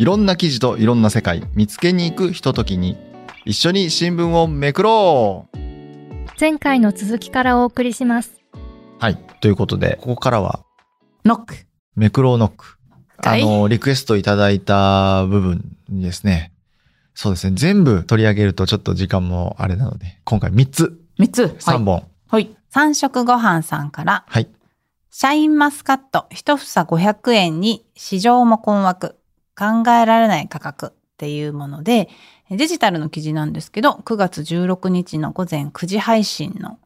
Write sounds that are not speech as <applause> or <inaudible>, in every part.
いろんな記事といろんな世界見つけに行くひとときに一緒に新聞をめくろう前回の続きからお送りします。はい。ということで、ここからはノック。めくろうノック。あはいの、リクエストいただいた部分にですね、そうですね、全部取り上げるとちょっと時間もあれなので、今回3つ、三つ。3本。はい。三食ご飯さんから、はい。シャインマスカット一房500円に市場も困惑、考えられない価格っていうもので、デジタルの記事なんですけど、9月16日の午前9時配信の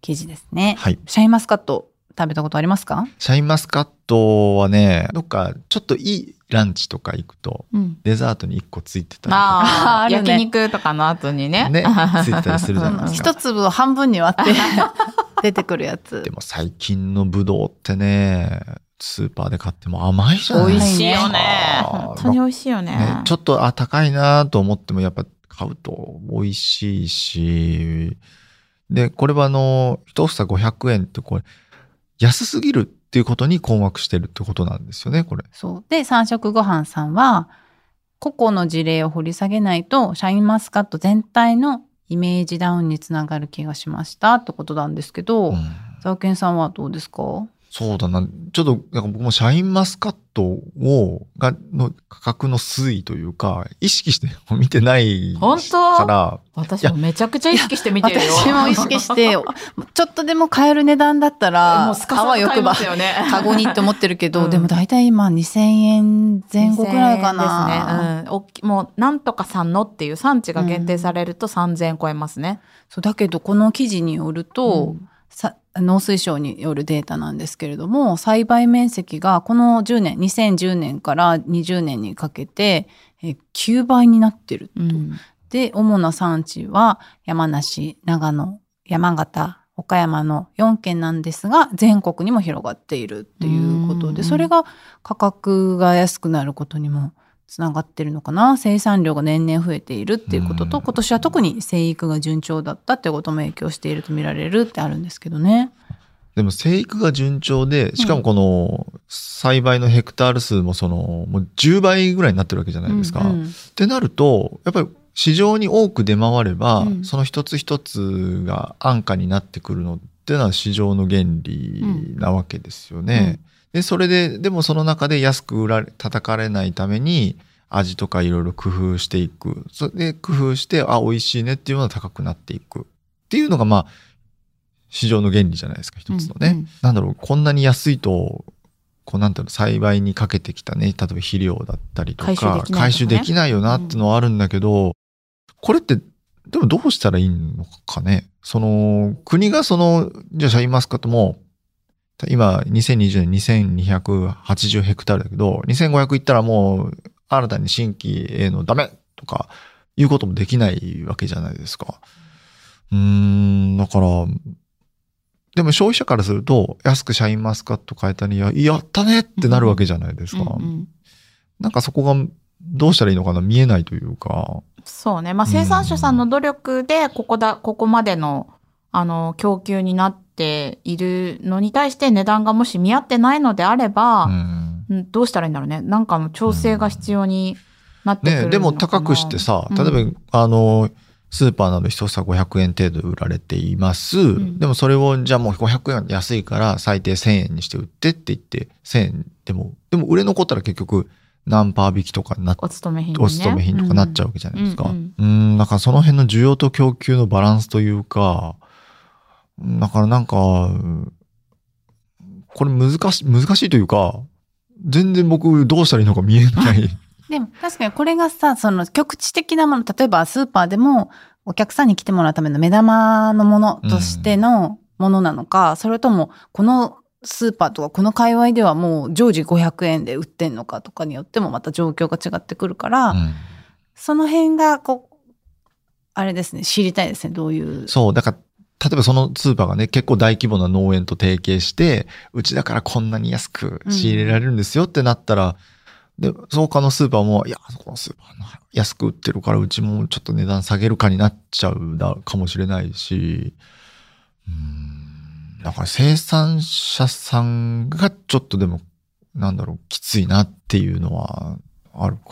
記事ですね。はい。シャインマスカット食べたことありますか？シャインマスカットはね、どっかちょっといいランチとか行くと、うん。デザートに1個ついてたりとか、ああ、あるね焼肉とかの後にね。ね、ついてたりするじゃないですか。<laughs> 一粒を半分に割って <laughs> 出てくるやつで。も最近のブドウってね、スーパーで買っても甘いじゃない美ですか。味しいよね。本当に美味しいよね。ね、ちょっとあ高いなと思ってもやっぱ買うと美味しいしでこれはあの一房500円ってこれ安すぎるっていうことに困惑してるってことなんですよねこれ。そう。で、三食ご飯さんは、個々の事例を掘り下げないと、シャインマスカット全体のイメージダウンにつながる気がしましたってことなんですけど、うんザウケンさんはどうですか？そうだなちょっとなんか僕もシャインマスカットをがの価格の推移というか意識して <laughs> 見てない本当？から私もめちゃくちゃ意識して見てるよ。私も意識して、ちょっとでも買える値段だったら、もうスカあわよくば、すよね。カゴにって思ってるけど、うんでも大体今2000円前後くらいかな。2000円ですね。うん。おっきもう、なんとかさんのっていう産地が限定されると3000円超えますね。そうだけど、この記事によると、うんさ農水省によるデータなんですけれども栽培面積がこの10年2010年から20年にかけてえ9倍になってると、うん。で主な産地は山梨長野山形岡山の4県なんですが全国にも広がっているっていうことうん。でそれが価格が安くなることにもつながってるのかな？生産量が年々増えているっていうこととうん今年は特に生育が順調だったってことも影響していると見られるってあるんですけどね。でも生育が順調でしかもこの栽培のヘクタール数もそのもう10倍ぐらいになってるわけじゃないですか。うんってなるとやっぱり市場に多く出回れば、うんその一つ一つが安価になってくるのっていうのは市場の原理なわけですよね。でそれででもその中で安く売られ叩かれないために味とかいろいろ工夫していく。それで工夫してあ美味しいねっていうのが高くなっていく。っていうのがまあ市場の原理じゃないですか一つのね。うんうんなんだろうこんなに安いとこうなんていうの栽培にかけてきたね例えば肥料だったりとか回収できないできないよなっていうのはあるんだけど、これってでもどうしたらいいのかね。その国がそのじゃあシャインマスカットも今2020年2280ヘクタールだけど2500いったらもう新たに新規へのダメとかいうこともできないわけじゃないですか。うーんだからでも消費者からすると安くシャインマスカット買えたにややったねってなるわけじゃないですか。うんうんなんかそこがどうしたらいいのかな見えないというか。そうね。まあ、生産者さんの努力で、ここだ、ここまでの、あの、供給になっているのに対して値段がもし見合ってないのであれば、うんうんどうしたらいいんだろうね。なんかの調整が必要になってくるのかな、ねでも高くしてさ、うん例えば、あの、スーパーなど一房500円程度で売られています。んでもそれをじゃあもう500円安いから最低1000円にして売ってって言って1000円でも、でも売れ残ったら結局何パー引きとかになっお勤め品にね。お勤め品とかなっちゃうわけじゃないですか。ううんうんん、なんかその辺の需要と供給のバランスというか、だからなんか、うんこれ難しい、難しいというか、全然僕どうしたらいいのか見えない。<laughs> でも確かにこれがさ、その局地的なもの、例えばスーパーでもお客さんに来てもらうための目玉のものとしてのものなのか、それともこのスーパーとかこの界隈ではもう常時500円で売ってんのかとかによってもまた状況が違ってくるから、うんその辺がこう、あれですね、知りたいですね、どういう。そう、だから、例えばそのスーパーがね、結構大規模な農園と提携して、うちだからこんなに安く仕入れられるんですよってなったら、で、その他のスーパーも、いや、そこのスーパーの安く売ってるから、うちもちょっと値段下げるかになっちゃうだかもしれないし、うん、だから生産者さんがちょっとでも、なんだろう、きついなっていうのはあるか。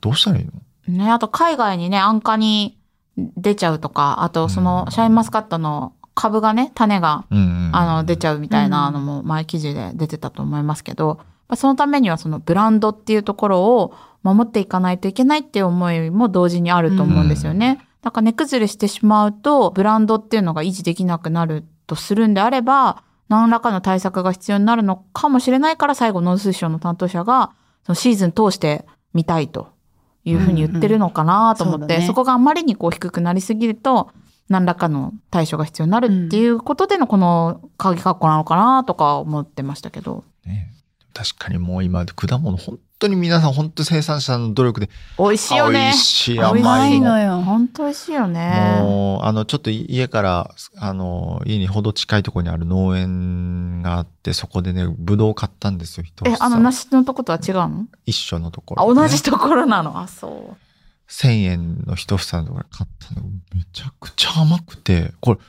どうしたらいいの？ね、あと海外にね、安価に出ちゃうとか、あとそのうんシャインマスカットの株がね、種が。あの、出ちゃうみたいなのも前記事で出てたと思いますけど、まあそのためにはそのブランドっていうところを守っていかないといけないっていう思いも同時にあると思うんですよね。だから値崩れしてしまうと、ブランドっていうのが維持できなくなるとするんであれば、何らかの対策が必要になるのかもしれないから、最後農水省の担当者が、そのシーズン通して見たいというふうに言ってるのかなと思って、うんうんそうだね。そこがあまりにこう低くなりすぎると、何らかの対処が必要になるっていうことでのこの鍵括弧なのかなとか思ってましたけど。ね。確かにもう今、果物本当に皆さん本当生産者の努力で、美味しいよ美ね味。しい美味し甘いの。のよ。本当美味しいよね。もう、あの、ちょっと家から、あの、家にほど近いところにある農園があって、そこでね、ぶどう買ったんですよ、一え、あの、房梨のとことは違うの？一緒のとこあ、ろ、ね。同じところなの？あ、そう。1000円の一房のところで買ったのめちゃくちゃ甘くて、これ、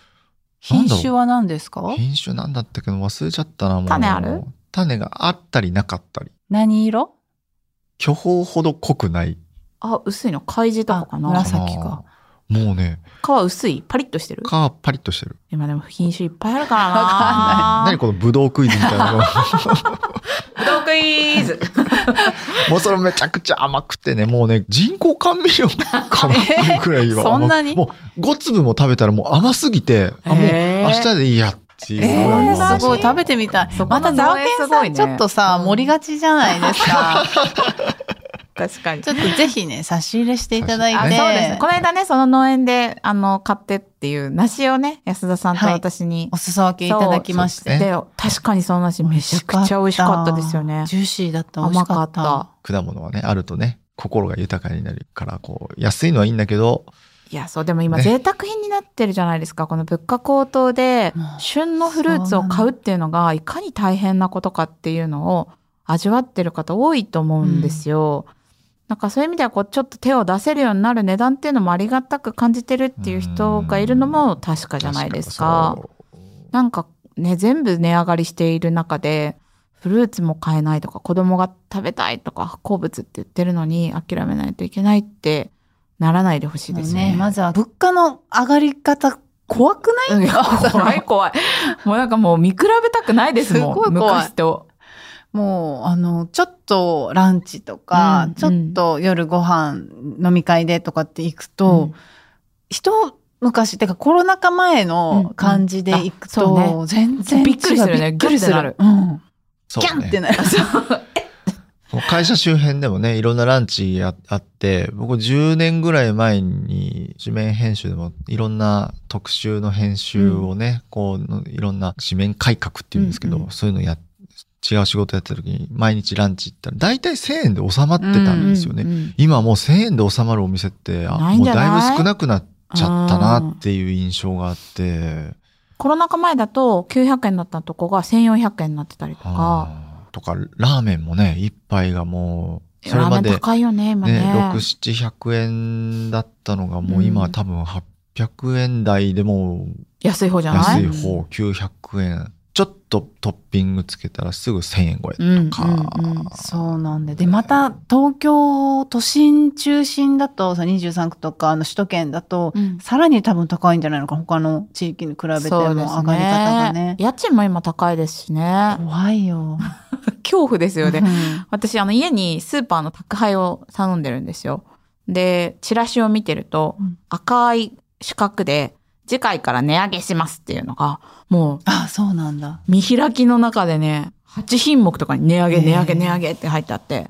品種は何ですか？品種なんだったけど忘れちゃったな、もう。種ある？種があったりなかったり。何色？巨峰ほど濃くない。あ、薄いの。開示とかかな。あ紫かもうね、皮薄い？パリッとしてる？皮パリッとしてる。今でも品種いっぱいあるからな。わか何このブドウクイズみたいなの。ぶどうクイズ <laughs> もうそれめちゃくちゃ甘くてね、もうね、人工甘味料かなくらいは。<laughs> えそんなに？もう5粒も食べたらもう甘すぎて、あ、もう明日でいいやっていうぐえらいのー、すごい食べてみたいそ。こまの農園たザオケンすごいねさんちょっとさ、うん盛りがちじゃないですか。<laughs> 確かにちょっとぜひね、差し入れしていただいて。あそうですね。この間ね、その農園で、あの、買ってっていう梨をね、安田さんとはい私に。お裾分けいただきまして。で確かにその梨めちゃくちゃ美味しかったですよね。ジューシーだった。美味しかった。果物はね、あるとね、心が豊かになるから、こう、安いのはいいんだけど、いや、そう、でも今、ね贅沢品になってるじゃないですか。この物価高騰で旬のフルーツを買うっていうのが、いかに大変なことかっていうのを味わってる方多いと思うんですよ。なんかそういう意味では、こう、ちょっと手を出せるようになる値段っていうのもありがたく感じてるっていう人がいるのも確かじゃないですか。なんかね、全部値上がりしている中で、フルーツも買えないとか、子供が食べたいとか、好物って言ってるのに諦めないといけないってならないでほしいですね。ね、まずは物価の上がり方、怖くない？怖い怖い。もうなんかもう見比べたくないですもん。すごい怖い昔と。もう、あの、ちょっとランチとか、うんちょっと夜ご飯飲み会でとかって行くと、うん一昔、てかコロナ禍前の感じで行くと、うんうんあ全然びっくりするねギュッてなるうん。キャンってね。なる。もう会社周辺でもね、いろんなランチやあって、僕10年ぐらい前に紙面編集でもいろんな特集の編集をね、こう、いろんな紙面改革っていうんですけど、うんうん。そういうのや、違う仕事やってた時に毎日ランチ行ったら大体1000円で収まってたんですよね。うんうん今もう1000円で収まるお店って、もうだいぶ少なくなっちゃったなっていう印象があって、コロナ禍前だと900円だったとこが1400円になってたりとか。とか、ラーメンもね、一杯がもう、それまで高いよね、今ね。ね、6、700円だったのが、もう今は多分800円台でも安い方じゃない？安い方、900円。ちょっとトッピングつけたらすぐ1000円超えうんとか。うんうんそうなんで。で、また東京都心中心だと、さ23区とかあの首都圏だと、うんさらに多分高いんじゃないのか、他の地域に比べても上がり方がね。家賃も今高いですしね。怖いよ。<laughs> 恐怖ですよねう。ん私、あの、家にスーパーの宅配を頼んでるんですよ。で、チラシを見てるとうん、赤い四角で、次回から値上げしますっていうのが、もう、あ、そうなんだ。見開きの中でね、8品目とかに値上げ、値上げ、値上げって入ってあって、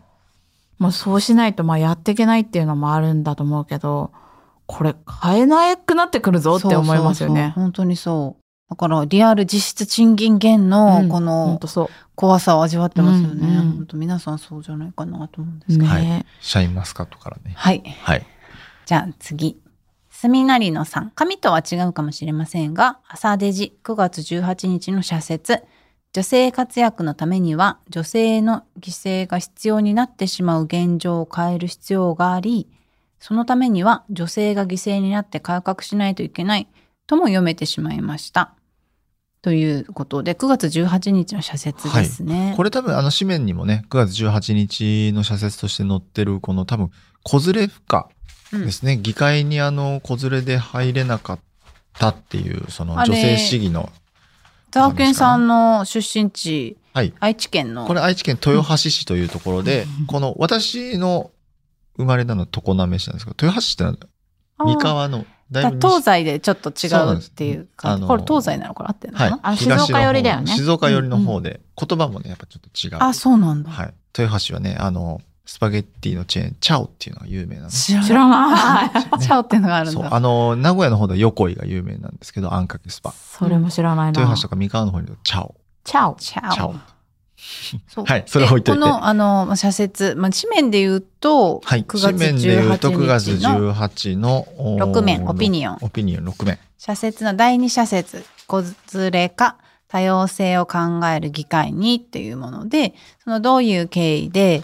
もうそうしないと、まあやっていけないっていうのもあるんだと思うけど、これ買えなくなってくるぞって思いますよそうそうそうね。本当にそう。だから、リアル実質賃金減の、この。怖さを味わってますよね。うんうん本当皆さんそうじゃないかなと思うんですけど。ね、はいシャインマスカットからね。はい。はい。じゃあ次。すみなりのさん。神とは違うかもしれませんが、朝デジ9月18日の社説。女性活躍のためには女性の犠牲が必要になってしまう現状を変える必要があり、そのためには女性が犠牲になって改革しないといけないとも読めてしまいました。ということで、9月18日の社説ですね。これ多分あの紙面にもね、9月18日の社説として載ってるこの多分、子連れ不可ですね。議会にあの、子連れで入れなかったっていう、その女性市議の、ザーケンさんの出身地、はい。愛知県の。これ愛知県豊橋市というところで、この私の生まれたのは常滑市なんですけど、豊橋市ってなんだあー三河の、だいぶだ東西でちょっと違うっていうか、そうこれ東西なのこれ合ってるの静岡寄りだよね方静岡寄りの方で、言葉もね、やっぱちょっと違う。あ、そうなんだ。はい。豊橋はね、あの、スパゲッティのチェーン、チャオっていうのが有名なんです。知らない。<laughs> チャオっていうのがあるんそう。だ。あの、名古屋の方では横井が有名なんですけど、あんかけスパ。それも知らないな。豊橋とか三河の方にはチャオ。チャオ。チャオ。チャオそうはいそれ置いといてでこの、あの、まあ社説、まあ、紙面で言うと、はい。9月紙面で言うと9月18日の18のおー6面オピニオンオピニオン6面。社説の第二社説、子連れか多様性を考える議会にっていうもので、そのどういう経緯で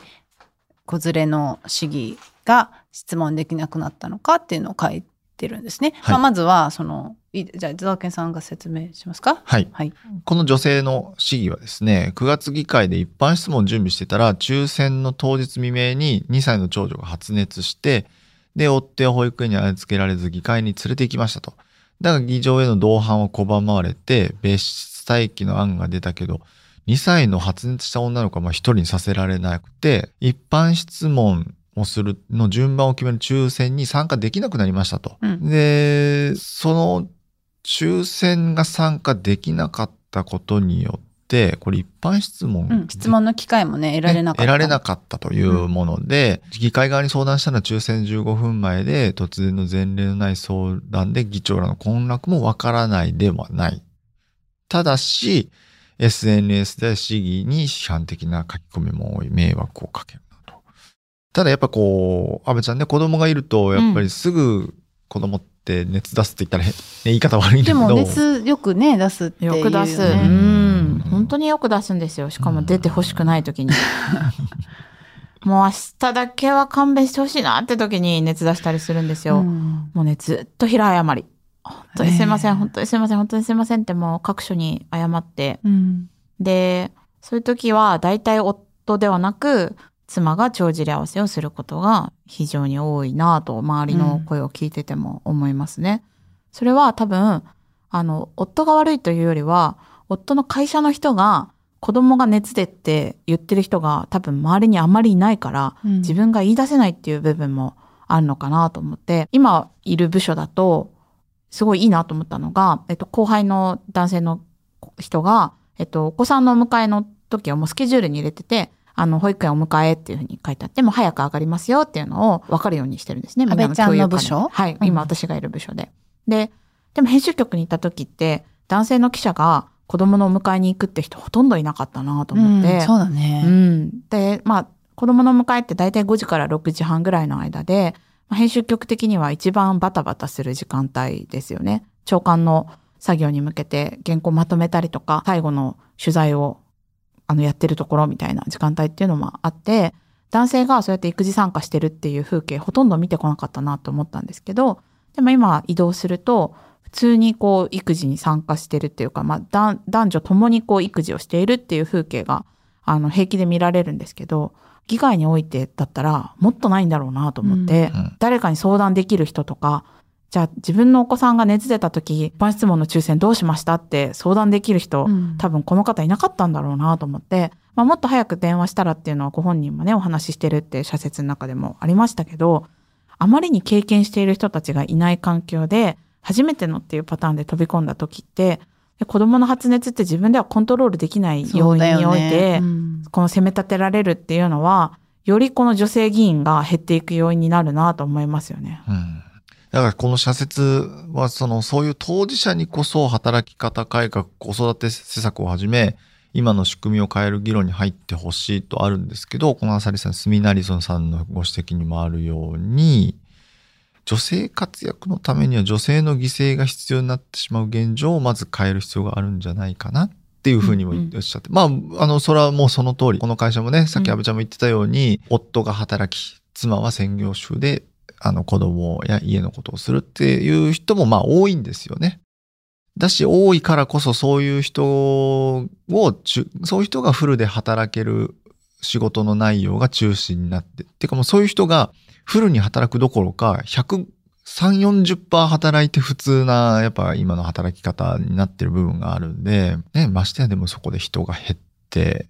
子連れの市議が質問できなくなったのかっていうのを書いてるんですね。はいまあ、まずは、その、いじゃあ、伊沢健さんが説明しますか？はい。はい。この女性の市議はですね、9月議会で一般質問を準備してたら、抽選の当日未明に2歳の長女が発熱して、で、追って保育園に預けられず議会に連れて行きましたと。だが議場への同伴を拒まれて、別室待機の案が出たけど、2歳の発熱した女の子はまあ一人にさせられなくて、一般質問をするの順番を決める抽選に参加できなくなりましたと。うんで、その抽選が参加できなかったことによって、これ一般質問、うん、質問の機会もね、得られなかった。ね得られなかったというもので、議会側に相談したのは抽選15分前で、突然の前例のない相談で議長らの混乱もわからないではない。ただし、SNS で市議に批判的な書き込みも多い迷惑をかけるなと。ただやっぱこう、安倍ちゃんね、子供がいると、やっぱりすぐ子供って熱出すって言ったら変、ね、言い方悪いんだけど。でも熱よくね、出すっていう、ね。よく出す。ううんん。本当によく出すんですよ。しかも出て欲しくない時に。もう明日だけは勘弁してほしいなって時に熱出したりするんですよ。うんもうね、ずっと平謝り。本当にすいません、ねえ本当にすいません、本当にすいませんってもう各所に謝って。うんで、そういう時は大体夫ではなく、妻が帳尻合わせをすることが非常に多いなぁと周りの声を聞いてても思いますね。それは多分、あの、夫が悪いというよりは、夫の会社の人が子供が熱でって言ってる人が多分周りにあまりいないから、うん自分が言い出せないっていう部分もあるのかなと思って、今いる部署だと、すごいいいなと思ったのが、えっと、後輩の男性の人が、えっと、お子さんのお迎えの時はもうスケジュールに入れてて、あの、保育園お迎えっていうふうに書いてあって、もう早く上がりますよっていうのを分かるようにしてるんですね。みんなの共有管理部署？はい。うん今私がいる部署で。で、でも編集局に行った時って、男性の記者が子供のお迎えに行くって人ほとんどいなかったなと思って。うんそうだね。うん。で、まあ、子供の迎えって大体5時から6時半ぐらいの間で、まあ編集局的には一番バタバタする時間帯ですよね。長官の作業に向けて原稿まとめたりとか、最後の取材をあのやってるところみたいな時間帯っていうのもあって、男性がそうやって育児参加してるっていう風景ほとんど見てこなかったなと思ったんですけど、でも今移動すると、普通にこう育児に参加してるっていうか、まあ男女ともにこう育児をしているっていう風景があの平気で見られるんですけど、議会においてだったらもっとないんだろうなと思って、うん。誰かに相談できる人とか、じゃあ自分のお子さんが熱出た時、一般質問の抽選どうしましたって相談できる人、うん。多分この方いなかったんだろうなと思って、まあ、もっと早く電話したらっていうのはご本人もね、お話ししてるって社説の中でもありましたけど、あまりに経験している人たちがいない環境で、初めてのっていうパターンで飛び込んだ時って、で子供の発熱って自分ではコントロールできない要因において、うん。この責め立てられるっていうのは、よりこの女性議員が減っていく要因になるなと思いますよね。うん。だからこの社説はそのそういう当事者にこそ働き方改革、子育て施策をはじめ、今の仕組みを変える議論に入ってほしいとあるんですけど、このあさりさん、スミナリソンさんのご指摘にもあるように、女性活躍のためには女性の犠牲が必要になってしまう現状をまず変える必要があるんじゃないかなっていうふうにも言っておっしゃって。まあ、あの、それはもうその通り。この会社もね、さっき安倍ちゃんも言ってたように、夫が働き、妻は専業主婦で、あの、子供や家のことをするっていう人もまあ多いんですよね。だし、多いからこそそういう人をそういう人がフルで働ける仕事の内容が中心になって、てかもうそういう人がフルに働くどころか、100、3、40%働いて普通な、やっぱ今の働き方になってる部分があるんで、ね、ましてやでもそこで人が減って、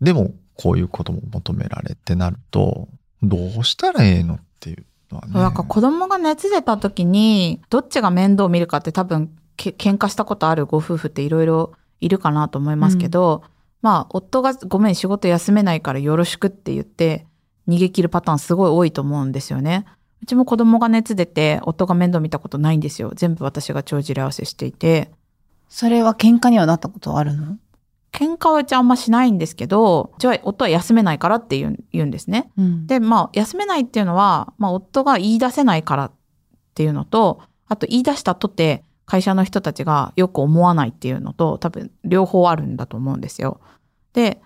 でもこういうことも求められてなると、どうしたらええのっていうのはね。なんか子供が熱出た時に、どっちが面倒を見るかって多分、け喧嘩したことあるご夫婦っていろいろいるかなと思いますけど、まあ、夫がごめん仕事休めないからよろしくって言って、逃げ切るパターンすごい多いと思うんですよね。うちも子供が熱出て、夫が面倒見たことないんですよ。全部私が帳尻合わせしていて。それは喧嘩にはなったことはあるの？喧嘩はうちあんましないんですけど、じゃあ夫は休めないからって言うん言うんですね。うん。で、まあ、休めないっていうのは、まあ、夫が言い出せないからっていうのと、あと言い出したとて、会社の人たちがよく思わないっていうのと、多分両方あるんだと思うんですよ。で、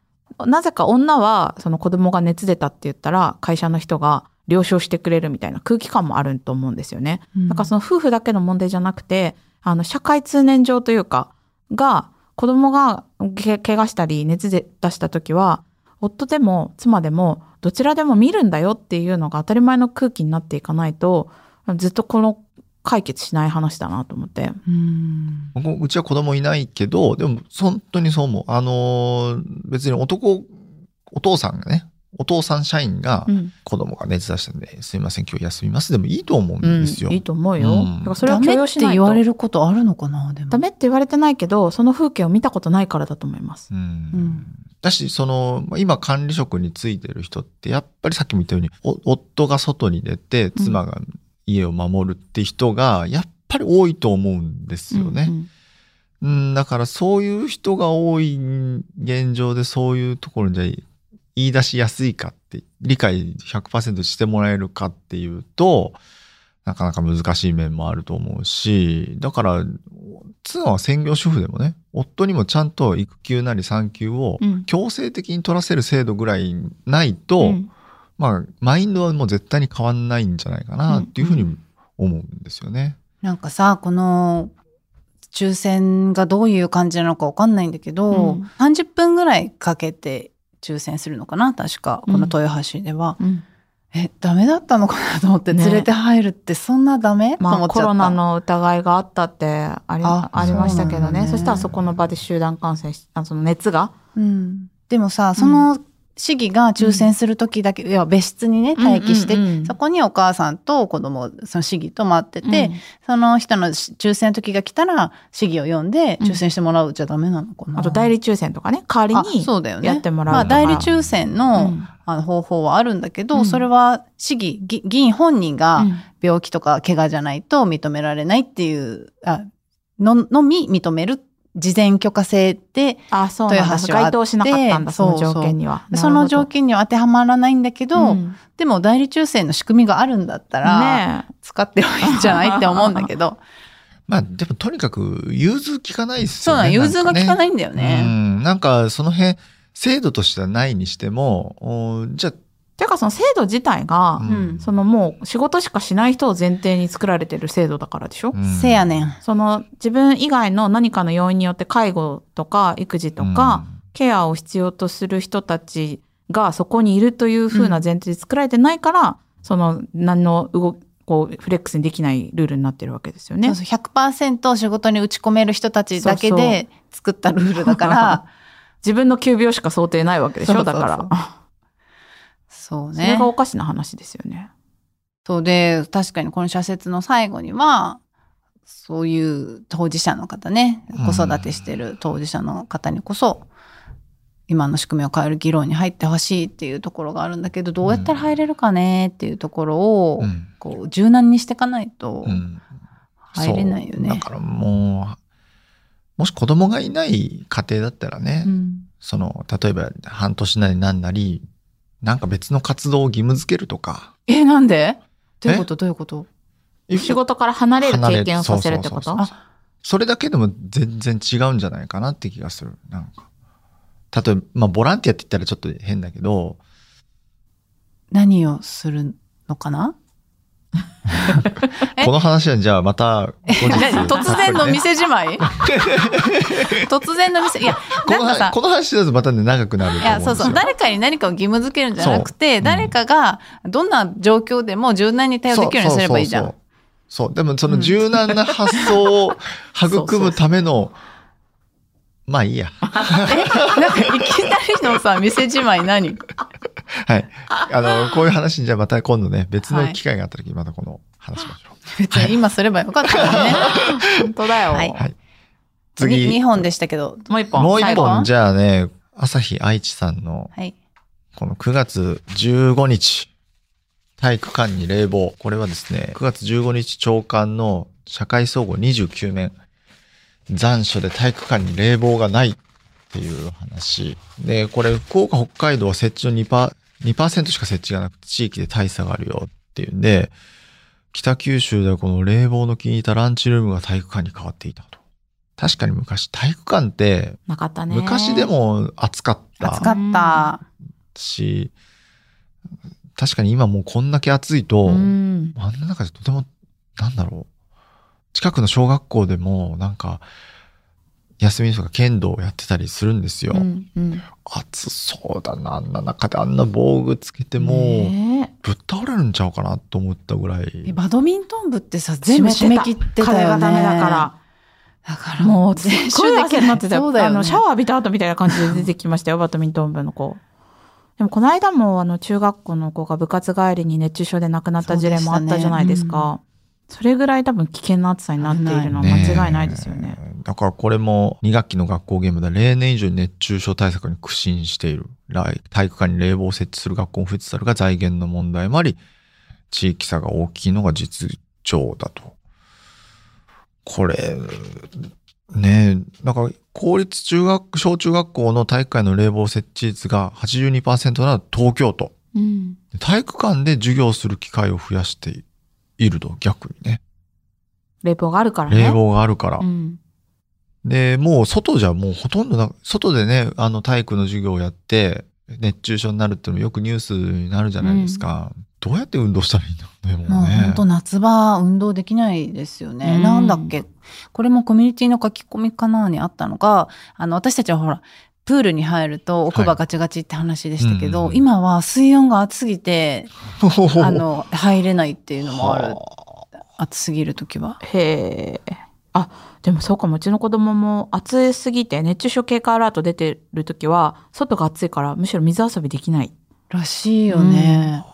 なぜか女は、その子供が熱出たって言ったら、会社の人が了承してくれるみたいな空気感もあると思うんですよね。だからその夫婦だけの問題じゃなくて、あの、社会通念上というか、が、子供がけ怪我したり熱で出した時は、夫でも妻でもどちらでも見るんだよっていうのが当たり前の空気になっていかないと、ずっとこの解決しない話だなと思って。うん。僕うちは子供いないけど、でも本当にそう思う。あのー別に男、お父さんがね、お父さん社員がうん。子供が熱出したんで、すいません、今日休みますでもいいと思うんうん、ですよ。いいと思うよ。うんだからそれは許ダメっ容してないと。言われることあるのかな？でも。ダメって言われてないけど、その風景を見たことないからだと思います。うんんだし、その、まあ今管理職についてる人って、やっぱりさっきも言ったように、お夫が外に出て、妻が家を守るって人が、やっぱり多いと思うんですよね。うんうん、だからそういう人が多い現状でそういうところにじゃあ言い出しやすいかって、理解100%してもらえるかっていうと、なかなか難しい面もあると思うし、だから、妻は専業主婦でもね、夫にもちゃんと育休なり産休をうん。強制的に取らせる制度ぐらいないと、うんまあ、マインドはもう絶対に変わんないんじゃないかなっていうふうに思うんですよね。なんかさ、この抽選がどういう感じなのかわかんないんだけど、うん。30分ぐらいかけて抽選するのかな確か、このうん豊橋では。うん。え、ダメだったのかなと思ってね。連れて入るってそんなダメ、とま思っちゃった。あコロナの疑いがあったってありあありましたけどね。ね。そしたらそこの場で集団感染しあその熱が？うん。でもさ、その市議が抽選する時だけ、いや別室にね、待機して、うん。うんうんそこにお母さんと子供、その市議と待ってて、その人の抽選の時が来たら、市議を呼んで抽選してもらうじゃダメなのかな。うんあと代理抽選とかね代わりにあそうだよね。やってもらうまあ、代理抽選の,、うん。あの方法はあるんだけど、うん。それは市議議議員本人がうん。病気とか怪我じゃないと認められないっていうあののみ認める事前許可制であそうなんだ豊橋はあって該当しなかったんだその条件にはその条件には当てはまらないんだけど、うんでも代理抽選の仕組みがあるんだったら、ねえ使ってもいいんじゃないって思うんだけど <laughs> まあ、でもとにかく融通効かないですよね。そうなの融通が効かないんんだよかね。うね。ん。なんかその辺、制度としてはないにしても、おじゃあ、てかその制度自体が、うん。そのもう仕事しかしない人を前提に作られてる制度だからでしょ、うん。せやねん。その自分以外の何かの要因によって介護とか育児とか、ケアを必要とする人たちがそこにいるという風な前提で作られてないから、その何の動こうフレックスにできないルールになってるわけですよね。そうそう。100%仕事に打ち込める人たちだけで作ったルールだから、<laughs> 自分の急病しか想定ないわけでしょ？そうそうそう。だから。そうねそれが。おかしな話ですよね。そうで、確かにこの社説の最後には、そういう当事者の方ね、子育てしてる当事者の方にこそ、今の仕組みを変える議論に入ってほしいっていうところがあるんだけど、どうやったら入れるかねっていうところを、うんこう柔軟にしていかないとうん入れないよね。そうだからもう、もし子供がいない家庭だったらね、うんその、例えば半年なりなんなり、なんか別の活動を義務付けるとか。え、なんで？どういうこと？どういうこと？仕事から離れる経験をさせるってこと？それだけでも全然違うんじゃないかなって気がする。なんか。例えば、まあ、ボランティアって言ったらちょっと変だけど、何をするのかな？え <laughs> この話はじゃあまた突然の店じまい？<laughs> 突然の店？いやなんかさこの話だとまたね長くなるといやそうそう。誰かに何かを義務付けるんじゃなくて、そう。誰かがどんな状況でも柔軟に対応できるようにすればいいじゃん。そうでもその柔軟な発想を育むためのまあいいや。<laughs> なんかいきなりのさ店じまい何？<laughs> はいあのこういう話じゃあまた今度ね別の機会があった時またこの話しましょう、<laughs> 別に今すればよかったのにね。<laughs> 本当だよ。はいはい次次2本でしたけど。もう一本。もう一最後本じゃあね朝日愛知さんのはい。この9月15日、体育館に冷房。これはですね、9月15日朝刊の社会総合29面。残暑で体育館に冷房がないっていう話。で、これ福岡、北海道は設置の 2%, 2%しか設置がなくて地域で大差があるよっていうんで、北九州ではこの冷房の効いたランチルームが体育館に変わっていたと。確かに昔体育館ってなかったね。昔でも暑かった。暑かった。し、確かに今もうこんだけ暑いと、うん。あんな中でとても、なんだろう。近くの小学校でも、なんか、休みとか剣道をやってたりするんですよ。うんうん暑そうだな、あんな中であんな防具つけてもう、ねぶっ倒れるんちゃうかなと思ったぐらい。えバドミントン部ってさ、全部締め切ってたよね。風がダメだから。だからもう、すっ練習ごいできってたよ。そうだよねあの、シャワー浴びた後みたいな感じで出てきましたよ、バドミントン部の子。でも、この間も、あの、中学校の子が部活帰りに熱中症で亡くなった事例もあったじゃないですか。それぐらい多分危険な暑さになっているのは間違いないですよね。えだからこれも2学期の学校現場で例年以上に熱中症対策に苦心している。体育館に冷房を設置する学校も増えてたるが財源の問題もあり、地域差が大きいのが実情だと。これ、ねえ、なんか公立中学、小中学校の体育館の冷房設置率が82%なら東京都。うん。体育館で授業する機会を増やしていると、逆にね。冷房があるからね。冷房があるから。うん。で、もう外じゃもうほとんどな、外でね、あの体育の授業をやって、熱中症になるっていうのもよくニュースになるじゃないですか。どうやって運動したらいいんだろうね、もうね。もう本当夏場運動できないですよね。うんなんだっけこれもコミュニティの書き込みかなにあったのが、あの、私たちはほら、プールに入ると奥歯ガチガチって話でしたけど、うん今は水温が暑すぎて、あ <laughs> あの、入れないっていうのもある。は暑すぎる時は。へえ。あ、でもそうかも。うちの子供も暑すぎて熱中症警戒アラート出てる時は、外が暑いからむしろ水遊びできない。らしいよね。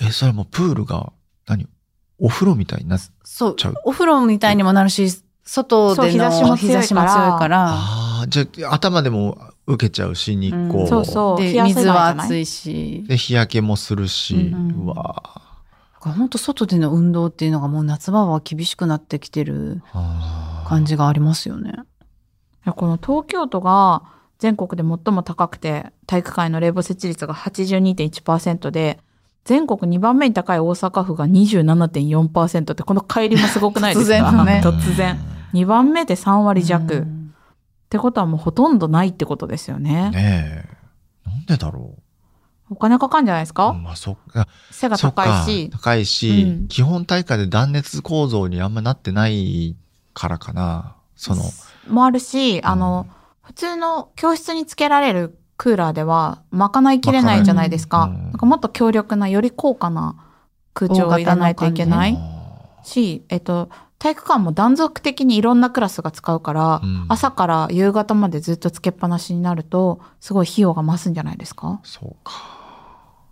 え、それもうプールが、何？お風呂みたいになっそうちゃう？お風呂みたいにもなるし、外そうでの日差しも強いから日差しも強いから、ああ、じゃあ頭でも受けちゃうし、日光。うんそうそう。で、水は暑いし。で、日焼けもするし、うんうわ本当外での運動っていうのがもう夏場は厳しくなってきてる感じがありますよね。いやこの東京都が全国で最も高くて体育館への冷房設置率が82.1%で全国2番目に高い大阪府が27.4%ってこの乖離もすごくないですか？突然のね。突然。2番目で3割弱、っうん。てことはもうほとんどないってことですよね。ねえ。なんでだろお金かかるんじゃないですう。か、まあ、そっか。背が高いし高いし、うん基本大会で断熱構造にあんまなってないからかな。その、もあるしあの、普通の教室につけられるクーラーでは賄いきれないじゃないですか。なんかもっと強力な、より高価な空調を入れないといけないあし、えっと、体育館も断続的にいろんなクラスが使うから、うん朝から夕方までずっとつけっぱなしになると、すごい費用が増すんじゃないですか？ーそうか。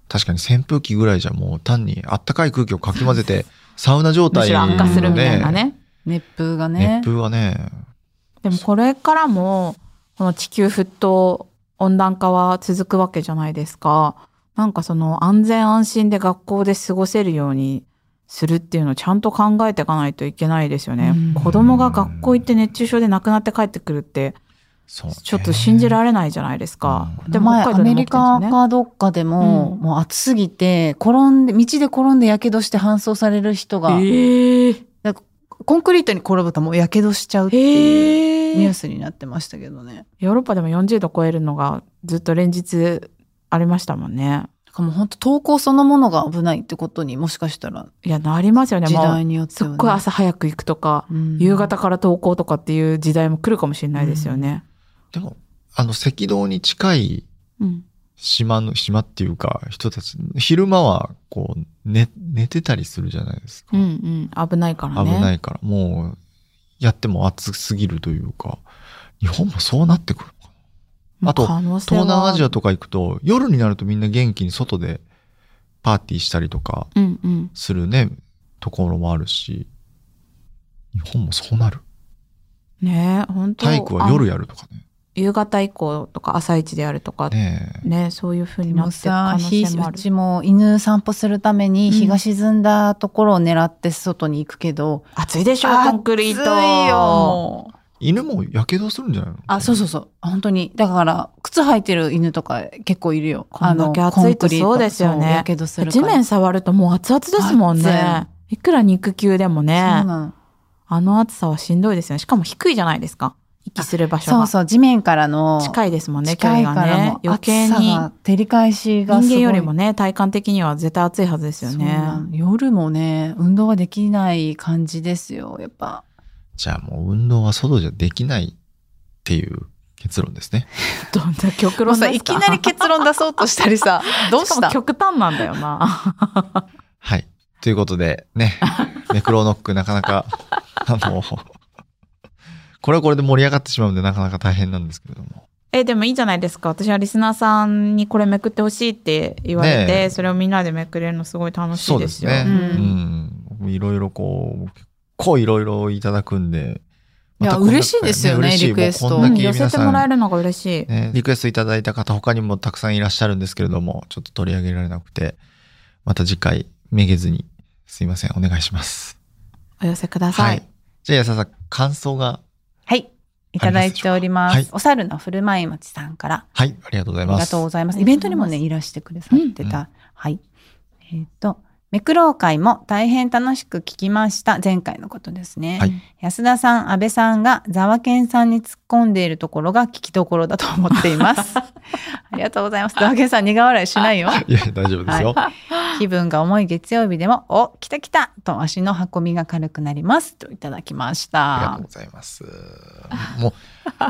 確かに扇風機ぐらいじゃもう単にあったかい空気をかき混ぜて、サウナ状む態しろ悪化するみたいなね。熱風がね熱。風はね、でもこれからも、この地球沸騰、温暖化は続くわけじゃないですか。なんかその安全安心で学校で過ごせるようにするっていうのをちゃんと考えていかないといけないですよね。うん子供が学校行って熱中症で亡くなって帰ってくるって、そうね、ちょっと信じられないじゃないですか。うんでも前アメリカ。かどっかでも、うんもう暑すぎて転んで道で転んでやけどして搬送される人が、えー、コンクリートに転ぶともうやけどしちゃうっていうニュースになってましたけどね。ヨーロッパでも40度超えるのがずっと連日ありましたもんね。かも本当投稿そのものが危ないってことにもしかしたらいや、なりますよね。時代によっては、ね。すっごい朝早く行くとか、うん夕方から登校とかっていう時代も来るかもしれないですよね。でも、あの、赤道に近いうん。島の、島っていうか、人たち、昼間は、こう、寝、寝てたりするじゃないですか。うんうん。危ないから危ね。ないから、もう、やっても暑すぎるというか、日本もそうなってくるのかまあと東南アジアとか行くと、夜になるとみんな元気に外でパーティーしたりとかうんうん。するね、ところもあるし、日本もそうなる。ねえ、本当体育は夜あやるとかね。夕方以降とか朝一でやるとか、ねねそういう風でになってる可能日性もある。うちも犬散歩するために日が沈んだところを狙って外に行くけど、暑いでしょ、コンクリート。暑いよ、もう。え。犬も火傷するんじゃないの？あ、そうそうそう。本当に。だから、靴履いてる犬とか結構いるよ。こんだけ暑いとそうですよねやけどするから。地面触るともう熱々ですもんね熱。いくら肉球でもね。あの暑さはしんどいですよね。しかも低いじゃないですか。息する場所が。そうそう、地面からの。近いですもんね、距近い離がからも。ね余計にが照り返しが人間よりもね、体感的には絶対暑いはずですよそうなね。の夜もね、運動はできない感じですよ、やっぱ。じゃあもう運動は外じゃできないっていう結論ですね。<laughs> どんな極論ですか？もうさ、いきなり結論出そうとしたりさ、<laughs> どうししかたも極端なんだよな。はい。ということで、ね、<laughs> ネクロノックなかなか、あの、これはこれで盛り上がってしまうんでなかなか大変なんですけれども。え、でもいいじゃないですか。私はリスナーさんにこれめくってほしいって言われて、ねえそれをみんなでめくれるのすごい楽しいうですよ。すね。ううんん。いろいろこう、結構いろいろいただくんで。いや嬉しいですよね嬉しいリクエストもうこうんん寄せだけ皆さんてもらえるのが嬉しい。ね、リクエストいただいた方他にもたくさんいらっしゃるんですけれども、ちょっと取り上げられなくて、また次回めげずにすいません、お願いします。お寄せください。じゃあ安田さん、感想が、はい。いただいております。はいお猿の古舞町さんから。はい、ありがとうございありがます。とうございます。イベントにもね、いらしてくださってた。はい。えっ、と、めくろう会も大変楽しく聞きました。前回のことですね。はい安田さん、安倍さんがザワケンさんに突っ込んでいるところが聞きどころだと思っています。<laughs> ありがとうございます。ザワケンさん苦笑いしないよ。<laughs> いや、大丈夫ですよ。気分が重い月曜日でも、お、来た来たと足の運びが軽くなります。といただきましたありがとう。ございます。もう、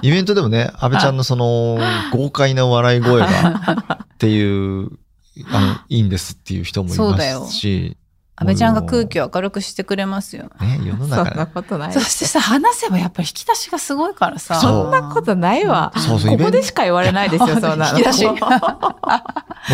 イベントでもね、安倍ちゃんのその、<laughs> 豪快な笑い声が、っていう、あの、いいんですっていう人もいまそうだよすし、安倍ちゃんが空気を明るくしてくれますよ。ね、世のそん中なことないそ。してさ、話せばやっぱり引き出しがすごいからさ。そんなことないわ。そうそうここでしか言われないですよ、そんなの。引き出しもう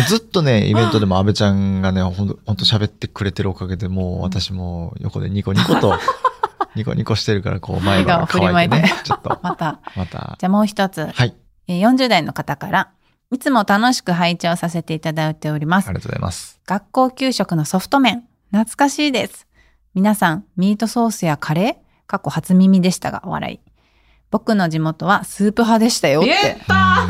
ずっとね、イベントでも安倍ちゃんがね、ほんと、ほんと喋ってくれてるおかげで、もう私も横でニコニコと、<laughs> ニコニコしてるから、こう前が乾いて笑顔振りまいね、ちょっと、また。また、じゃあもう一つ。はい、えー40代の方から、いつも楽しく拝聴させていただいておりますあり。がとうございます。学校給食のソフト麺、懐かしいです。皆さん、ミートソースやカレー？過去初耳でしたが、お笑い。僕の地元はスープ派でしたよっ。言ってた安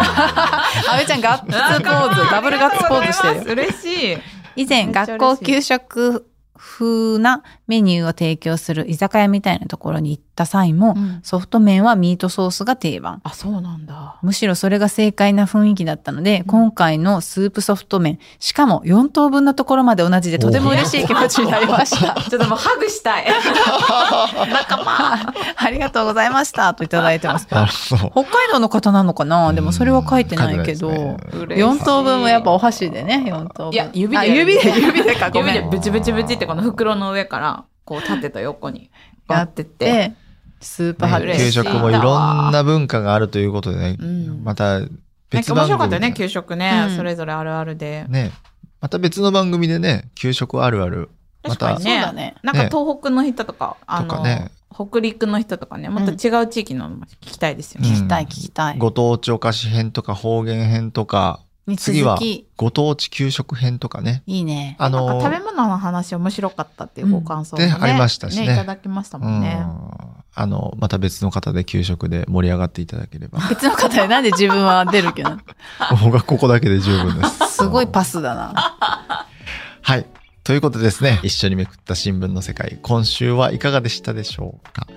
倍 <laughs> ちゃんガッツポーズ、ダブルガッツポーズしてるよ。嬉しい。以前、学校給食風なメニューを提供する居酒屋みたいなところに行った際も、ソフト麺はミートソースが定番。あ、そうなんだ。むしろそれが正解な雰囲気だったので、今回のスープソフト麺、しかも4等分のところまで同じでとても嬉しい気持ちになりました。<laughs> ちょっともうハグしたい。<laughs> 仲間。ありがとうございましたといただいてます。北海道の方なのかな？でもそれは書いてないけど、ね4等分もやっぱお箸でね、4等分。いや指であ指で、指でか、ごめん。指でブチブチブチってこの袋の上から、こう縦と横にやってって。で、スープ派嬉しい。給食もいろんな文化があるということでね、うん。またなんか面別番組白かったよね、給食ね。うん。それぞれあるあるで。ね、また別の番組でね、給食あるある、また。確かにね。そうだね。なんか東北の人とか、あの、とかね。北陸の人とかね、もっと違う地域のも聞きたいですよね。聞きたい、聞きたい。ご当地お菓子編とか方言編とか、に次はご当地給食編とかね。いいね。あの食べ物の話面白かったっていうご感想もね、ありましたしねいただきましたもんね。うんあの、また別の方で給食で盛り上がっていただければ。<laughs> 別の方でなんで自分は出るけど、<laughs> 僕はここだけで十分です。すごいパスだな。<laughs> はい。ということでですね、一緒にめくった新聞の世界、今週はいかがでしたでしょうか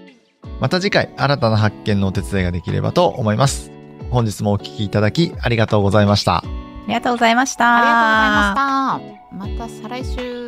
また次回、新たな発見のお手伝いができればと思います。本日もお聞きいただきありがとうございました。りがとうございました。ありがとうございました。また再来週。